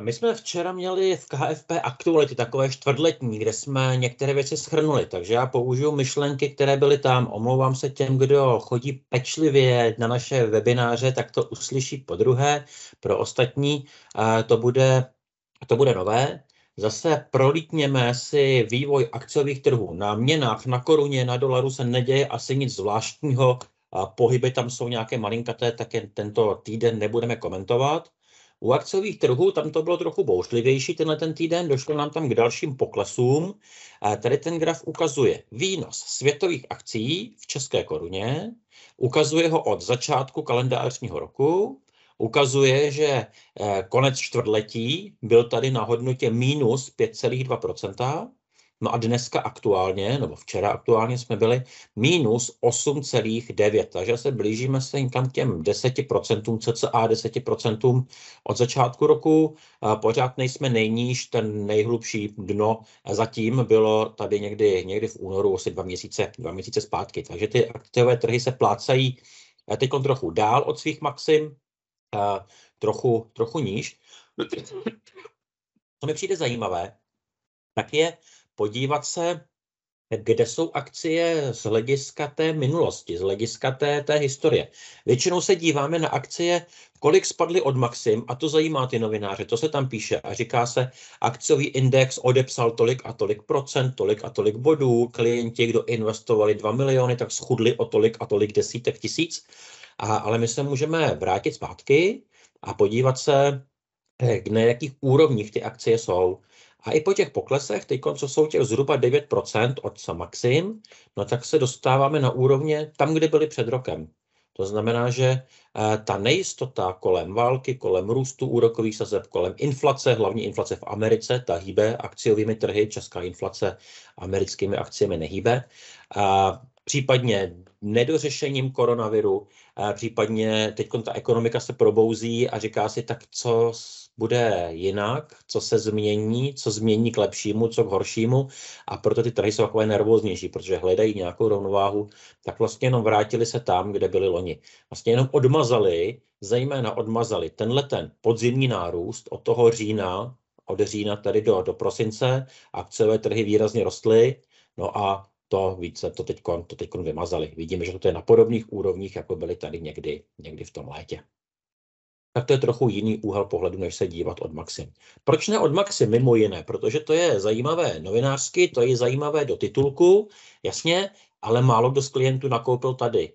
My jsme včera měli v KFP aktuality takové čtvrtletní, kde jsme některé věci schrnuli, takže já použiju myšlenky, které byly tam. Omlouvám se těm, kdo chodí pečlivě na naše webináře, tak to uslyší po druhé. Pro ostatní to bude, to bude nové. Zase prolítněme si vývoj akciových trhů. Na měnách, na koruně, na dolaru se neděje asi nic zvláštního. Pohyby tam jsou nějaké malinkaté, tak jen tento týden nebudeme komentovat. U akciových trhů tam to bylo trochu bouřlivější tenhle ten týden, došlo nám tam k dalším poklesům. Tady ten graf ukazuje výnos světových akcí v české koruně, ukazuje ho od začátku kalendářního roku, ukazuje, že eh, konec čtvrtletí byl tady na hodnotě minus 5,2%, No a dneska aktuálně, nebo včera aktuálně jsme byli minus 8,9, takže se blížíme se někam k těm 10%, cca 10% od začátku roku. Pořád nejsme nejníž, ten nejhlubší dno zatím bylo tady někdy, někdy v únoru, asi dva měsíce, dva měsíce zpátky. Takže ty aktivové trhy se plácají teď trochu dál od svých maxim, trochu, trochu níž. Co mi přijde zajímavé, tak je podívat se, kde jsou akcie z hlediska té minulosti, z hlediska té, té historie. Většinou se díváme na akcie, kolik spadly od maxim, a to zajímá ty novináře, to se tam píše a říká se, akciový index odepsal tolik a tolik procent, tolik a tolik bodů, klienti, kdo investovali 2 miliony, tak schudli o tolik a tolik desítek tisíc, a, ale my se můžeme vrátit zpátky a podívat se, eh, na jakých úrovních ty akcie jsou. A i po těch poklesech, teď co jsou těch zhruba 9% od maxim, no tak se dostáváme na úrovně tam, kde byli před rokem. To znamená, že eh, ta nejistota kolem války, kolem růstu úrokových sazeb, kolem inflace, hlavně inflace v Americe, ta hýbe akciovými trhy, česká inflace americkými akciemi nehýbe. A případně nedořešením koronaviru, případně teď ta ekonomika se probouzí a říká si, tak co bude jinak, co se změní, co změní k lepšímu, co k horšímu? A proto ty trhy jsou takové nervóznější, protože hledají nějakou rovnováhu, tak vlastně jenom vrátili se tam, kde byli loni. Vlastně jenom odmazali, zejména odmazali tenhle ten podzimní nárůst od toho října, od října tady do, do prosince, akciové trhy výrazně rostly, no a to více to teď to teďkon vymazali. Vidíme, že to je na podobných úrovních, jako byly tady někdy, někdy v tom létě tak to je trochu jiný úhel pohledu, než se dívat od Maxim. Proč ne od Maxim? Mimo jiné, protože to je zajímavé novinářsky, to je zajímavé do titulku, jasně, ale málo kdo z klientů nakoupil tady.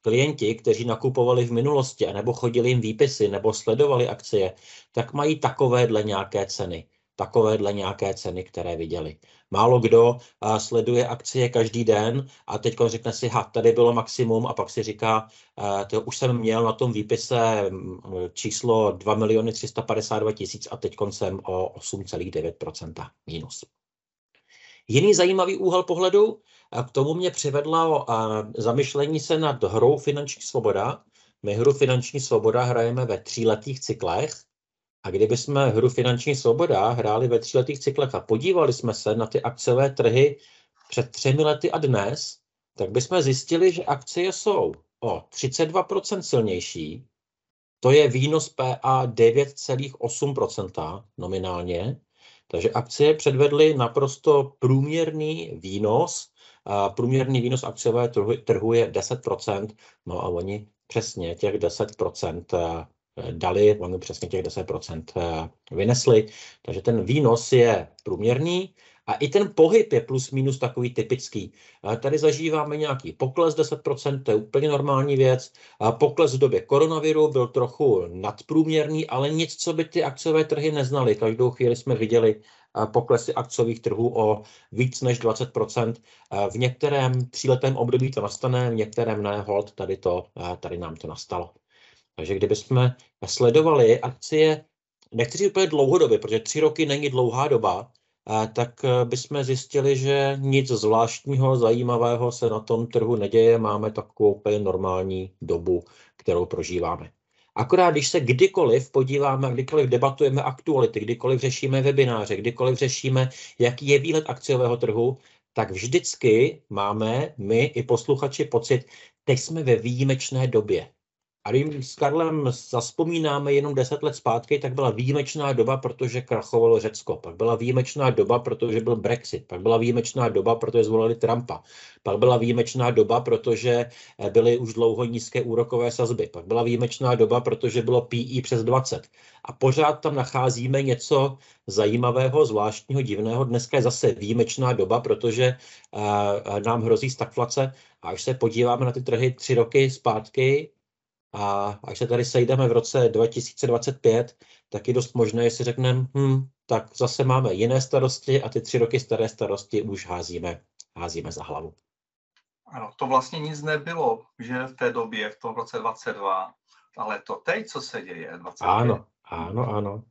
Klienti, kteří nakupovali v minulosti, nebo chodili jim výpisy, nebo sledovali akcie, tak mají takovéhle nějaké ceny takovéhle nějaké ceny, které viděli. Málo kdo a, sleduje akcie každý den a teď řekne si, ha, tady bylo maximum a pak si říká, a, to už jsem měl na tom výpise číslo 2 miliony 352 tisíc a teď jsem o 8,9% minus. Jiný zajímavý úhel pohledu, a k tomu mě přivedla zamyšlení se nad hrou Finanční svoboda. My hru Finanční svoboda hrajeme ve tříletých cyklech, a kdyby jsme hru Finanční svoboda hráli ve tříletých cyklech a podívali jsme se na ty akciové trhy před třemi lety a dnes, tak bychom zjistili, že akcie jsou o 32% silnější, to je výnos PA 9,8% nominálně, takže akcie předvedly naprosto průměrný výnos, a průměrný výnos akciové trhu je 10%, no a oni přesně těch 10% dali, oni přesně těch 10% eh, vynesli, takže ten výnos je průměrný a i ten pohyb je plus minus takový typický. Tady zažíváme nějaký pokles 10%, to je úplně normální věc. Pokles v době koronaviru byl trochu nadprůměrný, ale nic, co by ty akciové trhy neznaly. Každou chvíli jsme viděli poklesy akciových trhů o víc než 20%. V některém tříletém období to nastane, v některém ne, hold, tady, to, tady nám to nastalo. Takže kdybychom sledovali akcie, nechci úplně dlouhodobě, protože tři roky není dlouhá doba, tak e, bychom zjistili, že nic zvláštního, zajímavého se na tom trhu neděje, máme takovou úplně normální dobu, kterou prožíváme. Akorát, když se kdykoliv podíváme, kdykoliv debatujeme aktuality, kdykoliv řešíme webináře, kdykoliv řešíme, jaký je výhled akciového trhu, tak vždycky máme my i posluchači pocit, teď jsme ve výjimečné době. A když s Karlem zaspomínáme jenom deset let zpátky, tak byla výjimečná doba, protože krachovalo Řecko. Pak byla výjimečná doba, protože byl Brexit. Pak byla výjimečná doba, protože zvolili Trumpa. Pak byla výjimečná doba, protože eh, byly už dlouho nízké úrokové sazby. Pak byla výjimečná doba, protože bylo PI přes 20. A pořád tam nacházíme něco zajímavého, zvláštního, divného. Dneska je zase výjimečná doba, protože eh, nám hrozí stagflace. A až se podíváme na ty trhy tři roky zpátky, a až se tady sejdeme v roce 2025, tak je dost možné, jestli řekneme, hm, tak zase máme jiné starosti a ty tři roky staré starosti už házíme, házíme za hlavu. Ano, to vlastně nic nebylo, že v té době, v tom roce 22, ale to teď, co se děje, 25. Ano, ano, ano.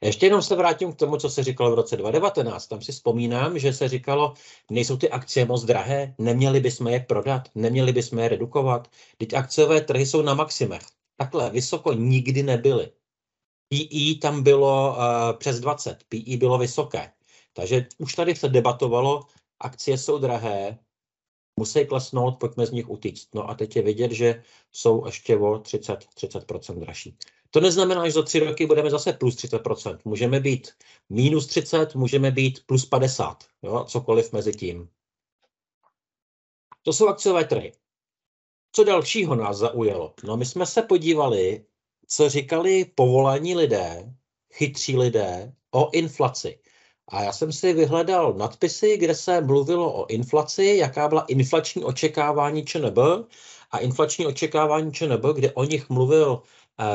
Ještě jenom se vrátím k tomu, co se říkalo v roce 2019. Tam si vzpomínám, že se říkalo, nejsou ty akcie moc drahé, neměli bychom je prodat, neměli bychom je redukovat. Teď akciové trhy jsou na maximech. Takhle vysoko nikdy nebyly. PE tam bylo uh, přes 20, PE bylo vysoké. Takže už tady se debatovalo, akcie jsou drahé, musí klesnout, pojďme z nich utíct. No a teď je vidět, že jsou ještě o 30, 30% dražší. To neznamená, že za tři roky budeme zase plus 30%. Můžeme být minus 30, můžeme být plus 50, jo, cokoliv mezi tím. To jsou akciové trhy. Co dalšího nás zaujalo? No my jsme se podívali, co říkali povolání lidé, chytří lidé o inflaci. A já jsem si vyhledal nadpisy, kde se mluvilo o inflaci, jaká byla inflační očekávání ČNB a inflační očekávání ČNB, kde o nich mluvil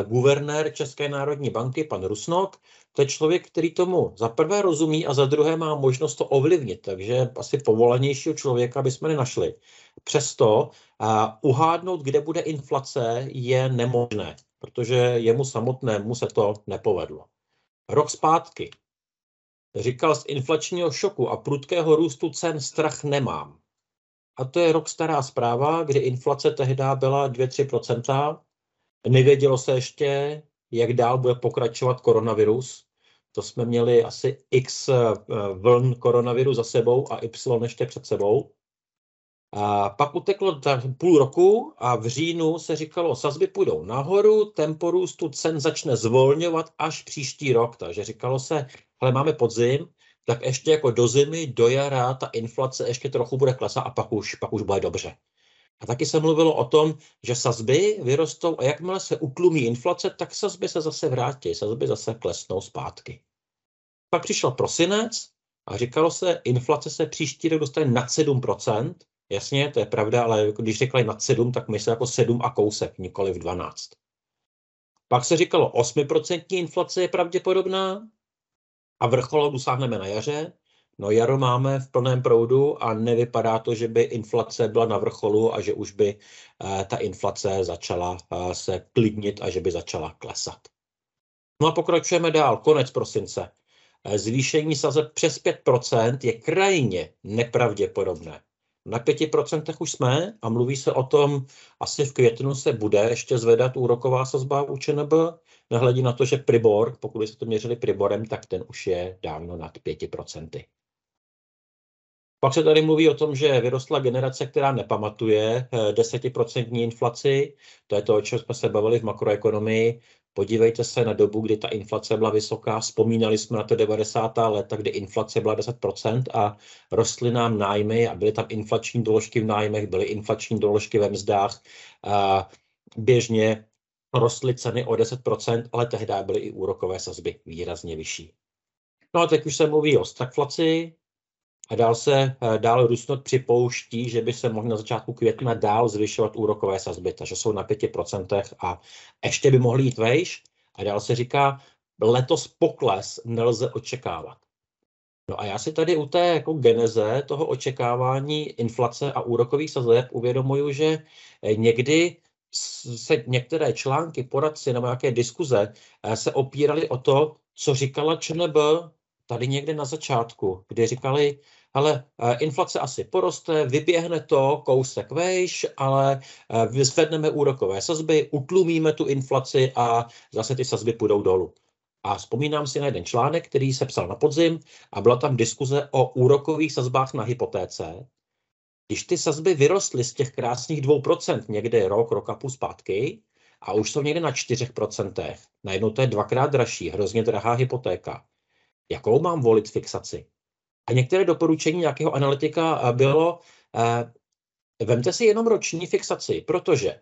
guvernér České národní banky, pan Rusnok, to je člověk, který tomu za prvé rozumí a za druhé má možnost to ovlivnit, takže asi povolanějšího člověka bychom nenašli. Přesto uhádnout, kde bude inflace, je nemožné, protože jemu samotnému se to nepovedlo. Rok zpátky říkal z inflačního šoku a prudkého růstu cen strach nemám. A to je rok stará zpráva, kdy inflace tehdy byla 2-3%, Nevědělo se ještě, jak dál bude pokračovat koronavirus. To jsme měli asi x eh, vln koronaviru za sebou a y ještě před sebou. A pak uteklo půl roku a v říjnu se říkalo, sazby půjdou nahoru, tempo růstu cen začne zvolňovat až příští rok. Takže říkalo se, ale máme podzim, tak ještě jako do zimy, do jara ta inflace ještě trochu bude klesat a pak už, pak už bude dobře. A taky se mluvilo o tom, že sazby vyrostou a jakmile se utlumí inflace, tak sazby se zase vrátí, sazby zase klesnou zpátky. Pak přišel prosinec a říkalo se, inflace se příští rok dostane nad 7%. Jasně, to je pravda, ale když řekli nad 7, tak myslí jako 7 a kousek, nikoli v 12. Pak se říkalo, 8% inflace je pravděpodobná a vrcholu dosáhneme na jaře. No jaro máme v plném proudu a nevypadá to, že by inflace byla na vrcholu a že už by eh, ta inflace začala eh, se klidnit a že by začala klesat. No a pokračujeme dál, konec prosince. Eh, zvýšení sazeb přes 5% je krajně nepravděpodobné. Na 5% už jsme a mluví se o tom, asi v květnu se bude ještě zvedat úroková sazba u ČNB, nehledí na to, že Pribor, pokud se to měřili Priborem, tak ten už je dávno nad 5%. Pak se tady mluví o tom, že vyrostla generace, která nepamatuje eh, desetiprocentní inflaci. To je to, o čem jsme se bavili v makroekonomii. Podívejte se na dobu, kdy ta inflace byla vysoká. Vzpomínali jsme na to 90. leta, kdy inflace byla 10% a rostly nám nájmy a byly tam inflační doložky v nájmech, byly inflační doložky ve mzdách. A běžně rostly ceny o 10%, ale tehdy byly i úrokové sazby výrazně vyšší. No a teď už se mluví o stagflaci, a dál se eh, dál Rusnot připouští, že by se mohly na začátku května dál zvyšovat úrokové sazby, takže jsou na 5% a ještě by mohly jít vejš. A dál se říká, letos pokles nelze očekávat. No a já si tady u té jako geneze toho očekávání inflace a úrokových sazeb uvědomuju, že eh, někdy se některé články, poradci nebo nějaké diskuze eh, se opírali o to, co říkala ČNB tady někde na začátku, kdy říkali, ale eh, inflace asi poroste, vyběhne to kousek vejš, ale eh, zvedneme úrokové sazby, utlumíme tu inflaci a zase ty sazby půjdou dolů. A vzpomínám si na jeden článek, který se psal na podzim a byla tam diskuze o úrokových sazbách na hypotéce. Když ty sazby vyrostly z těch krásných 2% někde rok, rok a půl zpátky, a už jsou někde na 4%, najednou to je dvakrát dražší, hrozně drahá hypotéka. Jakou mám volit fixaci? A některé doporučení nějakého analytika bylo, eh, vemte si jenom roční fixaci, protože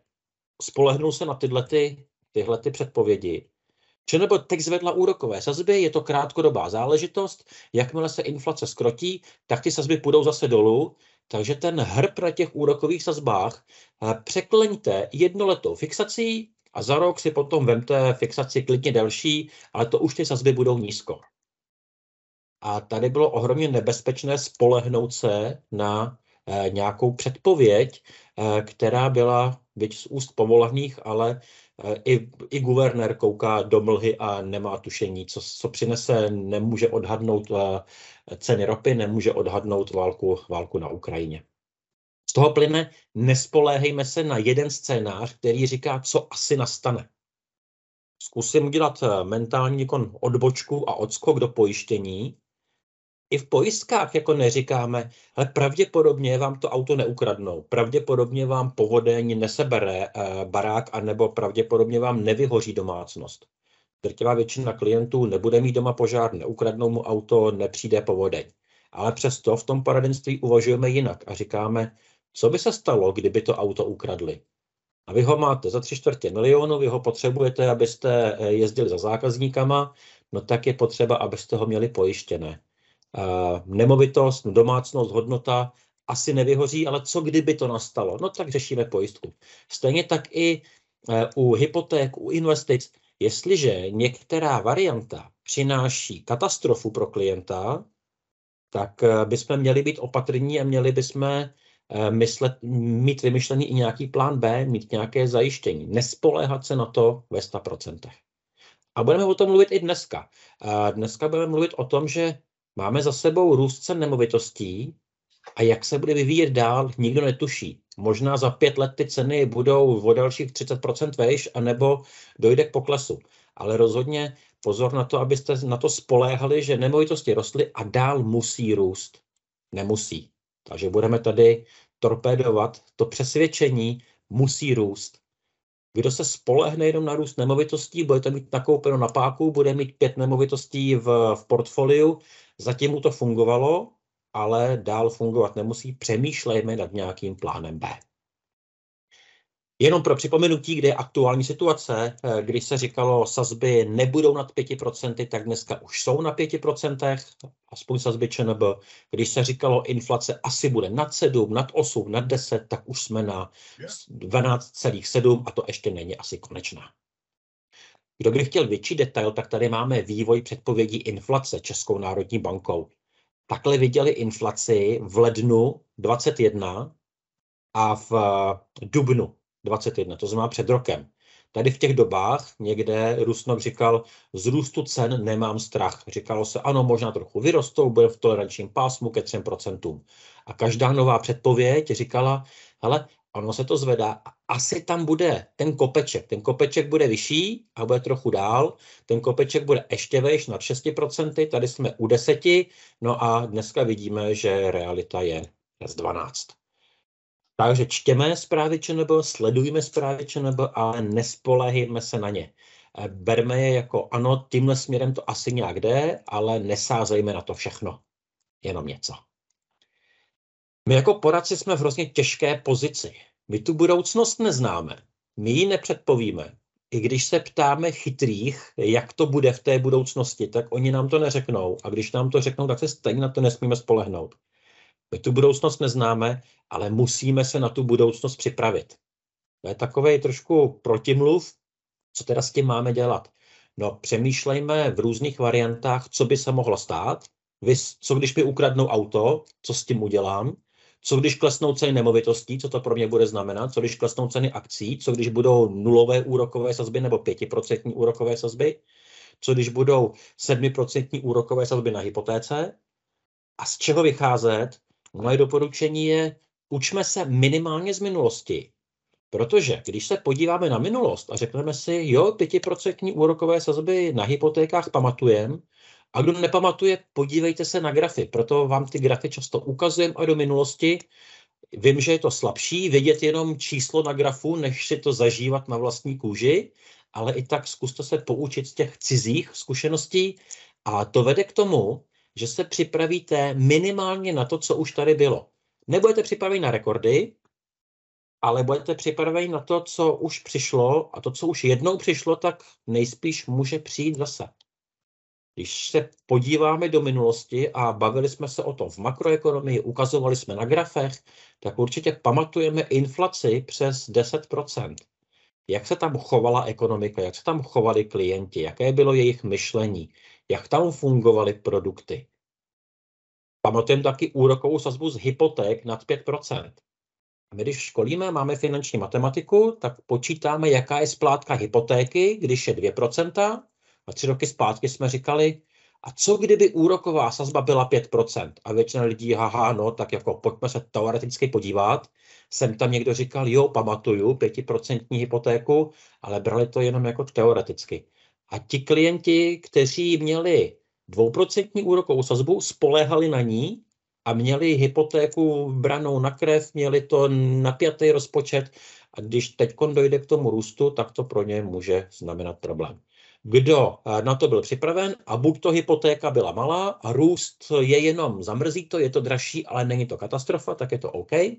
spolehnul se na tyhle, ty, tyhle ty předpovědi. Či nebo teď zvedla úrokové sazby, je to krátkodobá záležitost, jakmile se inflace skrotí, tak ty sazby půjdou zase dolů, takže ten hrb na těch úrokových sazbách eh, překleňte jednoletou fixací a za rok si potom vemte fixaci klidně delší, ale to už ty sazby budou nízko. A tady bylo ohromně nebezpečné spolehnout se na eh, nějakou předpověď, eh, která byla byť z úst povolených, ale i, i guvernér kouká do mlhy a nemá tušení, co, co přinese, nemůže odhadnout ceny ropy, nemůže odhadnout válku, válku na Ukrajině. Z toho plyne, nespoléhejme se na jeden scénář, který říká, co asi nastane. Zkusím udělat eh, mentální odbočku a odskok do pojištění. I v pojistkách jako neříkáme, ale pravděpodobně vám to auto neukradnou, pravděpodobně vám povodeň nesebere eh, barák, anebo pravděpodobně vám nevyhoří domácnost. Drtivá většina klientů nebude mít doma požár, neukradnou mu auto, nepřijde povodeň. Ale přesto v tom poradenství uvažujeme jinak a říkáme, co by se stalo, kdyby to auto ukradli. A vy ho máte za tři čtvrtě milionu, vy ho potřebujete, abyste eh, jezdili za zákazníkama, no tak je potřeba, abyste ho měli pojištěné. Nemovitost, domácnost, hodnota asi nevyhoří, ale co kdyby to nastalo? No tak řešíme pojistku. Stejně tak i eh, u hypoték, u investic, Jestliže některá varianta přináší katastrofu pro klienta, tak eh, bychom měli být opatrní a měli bychom eh, myslet, mít vymyšlený i nějaký plán B, mít nějaké zajištění. Nespoléhat se na to ve 100%. A budeme o tom mluvit i dneska. Dneska budeme mluvit o tom, že máme za sebou růst cen nemovitostí a jak se bude vyvíjet dál, nikdo netuší. Možná za pět let ty ceny budou o dalších 30% vejš, anebo dojde k poklesu. Ale rozhodně pozor na to, abyste na to spoléhali, že nemovitosti rostly a dál musí růst. Nemusí. Takže budeme tady torpédovat to přesvědčení, musí růst. Kdo se spolehne jenom na růst nemovitostí, budete mít nakoupeno na páku, bude mít pět nemovitostí v, v portfoliu, zatím mu to fungovalo, ale dál fungovat nemusí. Přemýšlejme nad nějakým plánem B. Jenom pro připomenutí, kde je aktuální situace, eh, když se říkalo, sazby nebudou nad 5%, tak dneska už jsou na 5%, aspoň sazby ČNB. Když se říkalo, inflace asi bude nad 7, nad 8, nad 10, tak už jsme na 12,7 a to ještě není asi konečná. Kdo by chtěl větší detail, tak tady máme vývoj předpovědí inflace Českou národní bankou takhle viděli inflaci v lednu 21 a v eh, dubnu 21, to znamená před rokem. Tady v těch dobách někde Rusnok říkal, z růstu cen nemám strach. Říkalo se, ano, možná trochu vyrostou, bude v tolerančním pásmu ke 3%. A každá nová předpověď říkala, ale ono se to zvedá. Asi tam bude ten kopeček. Ten kopeček bude vyšší a bude trochu dál. Ten kopeček bude ještě vejš nad 6%, tady jsme u 10, no a dneska vidíme, že realita je z 12. Takže čtěme zprávy ČNB, sledujeme zprávy ČNB, ale nespolehejme se na ně. Berme je jako ano, tímhle směrem to asi nějak jde, ale nesázejme na to všechno. Jenom něco. My jako poradci jsme v hrozně těžké pozici. My tu budoucnost neznáme. My ji nepředpovíme. I když se ptáme chytrých, jak to bude v té budoucnosti, tak oni nám to neřeknou. A když nám to řeknou, tak se stejně na to nesmíme spolehnout. My tu budoucnost neznáme, ale musíme se na tu budoucnost připravit. To je takový trošku protimluv, co teda s tím máme dělat. No, přemýšlejme v různých variantách, co by se mohlo stát. Co když mi ukradnou auto, co s tím udělám? Co když klesnou ceny nemovitostí, co to pro mě bude znamenat? Co když klesnou ceny akcí? Co když budou nulové úrokové sazby nebo 5% úrokové sazby? Co když budou 7% úrokové sazby na hypotéce? A z čeho vycházet? Moje doporučení je, učme se minimálně z minulosti. Protože když se podíváme na minulost a řekneme si, jo, 5% úrokové sazby na hypotékách pamatujeme, a kdo nepamatuje, podívejte se na grafy. Proto vám ty grafy často ukazujem a do minulosti. vím, že je to slabší vidět jenom číslo na grafu, než si to zažívat na vlastní kůži, ale i tak zkuste se poučit z těch cizích zkušeností a to vede k tomu, že se připravíte minimálně na to, co už tady bylo. Nebudete připraveni na rekordy, ale budete připraveni na to, co už přišlo a to, co už jednou přišlo, tak nejspíš může přijít zase. Když se podíváme do minulosti a bavili jsme se o tom v makroekonomii, ukazovali jsme na grafech, tak určitě pamatujeme inflaci přes 10%. Jak se tam chovala ekonomika, jak se tam chovali klienti, jaké bylo jejich myšlení, jak tam fungovaly produkty. Pamatujeme taky úrokovou sazbu z hypoték nad 5%. A my, když školíme, máme finanční matematiku, tak počítáme, jaká je splátka hypotéky, když je 2%, a tři roky zpátky jsme říkali, a co kdyby úroková sazba byla 5%? A většina lidí, haha, no, tak jako pojďme se teoreticky podívat. Jsem tam někdo říkal, jo, pamatuju, 5% hypotéku, ale brali to jenom jako teoreticky. A ti klienti, kteří měli dvouprocentní úrokovou sazbu, spoléhali na ní a měli hypotéku branou na krev, měli to napjatý rozpočet a když teď dojde k tomu růstu, tak to pro ně může znamenat problém kdo eh, na to byl připraven a buď to hypotéka byla malá a růst je jenom zamrzí to, je to dražší, ale není to katastrofa, tak je to OK. Eh,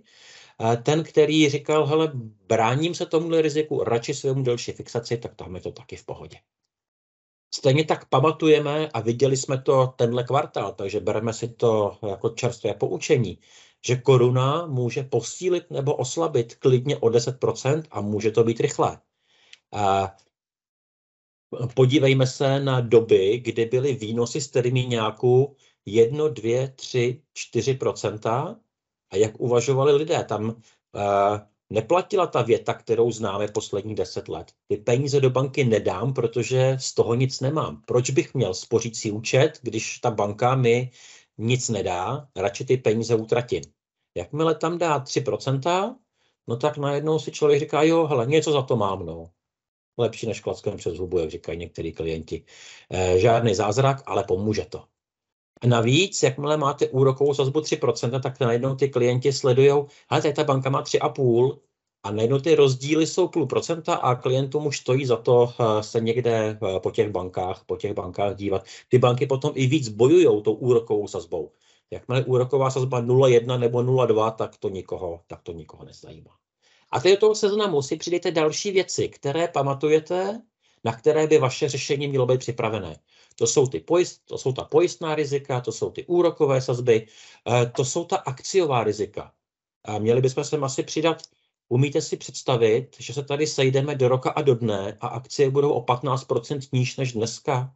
ten, který říkal, hele, bráním se tomuhle riziku, radši svému delší fixaci, tak tam je to taky v pohodě. Stejně tak pamatujeme a viděli jsme to tenhle kvartál, takže bereme si to jako čerstvé poučení, že koruna může posílit nebo oslabit klidně o 10% a může to být rychlé. Eh, podívejme se na doby, kdy byly výnosy s nějakou 1, 2, 3, 4% a jak uvažovali lidé. Tam uh, neplatila ta věta, kterou známe poslední 10 let. Ty peníze do banky nedám, protože z toho nic nemám. Proč bych měl spořící účet, když ta banka mi nic nedá, radši ty peníze utratím. Jakmile tam dá 3%, no tak najednou si člověk říká, jo, hele, něco za to mám, no lepší než klackem přes hubu, jak říkají některý klienti. E, žádný zázrak, ale pomůže to. Navíc, jakmile máte úrokovou sazbu 3%, tak najednou ty klienti sledují, ale tady ta banka má 3,5 a najednou ty rozdíly jsou půl procenta a klientům už stojí za to eh, se někde eh, po těch bankách, po těch bankách dívat. Ty banky potom i víc bojují tou úrokovou sazbou. Jakmile úroková sazba 0,1 nebo 0,2, tak to nikoho, tak to nikoho nezajímá. A teď do toho seznamu si přidejte další věci, které pamatujete, na které by vaše řešení mělo být připravené. To jsou, ty pojist, to jsou ta pojistná rizika, to jsou ty úrokové sazby, eh, to jsou ta akciová rizika. A měli bychom se asi přidat, umíte si představit, že se tady sejdeme do roka a do dne a akcie budou o 15% níž než dneska?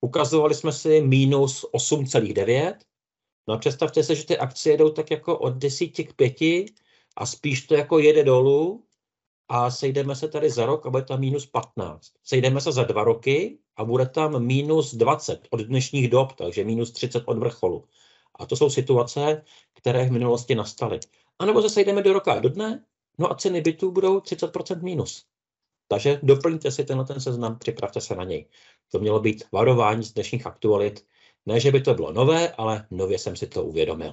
Ukazovali jsme si minus 8,9. No a představte se, že ty akcie jdou tak jako od 10 k 5 a spíš to jako jede dolů a sejdeme se tady za rok a bude tam minus 15. Sejdeme se za dva roky a bude tam minus 20 od dnešních dob, takže minus 30 od vrcholu. A to jsou situace, které v minulosti nastaly. A nebo se sejdeme do roka a do dne, no a ceny bytů budou 30% minus. Takže doplňte si tenhle ten seznam, připravte se na něj. To mělo být varování z dnešních aktualit. Ne, že by to bylo nové, ale nově jsem si to uvědomil.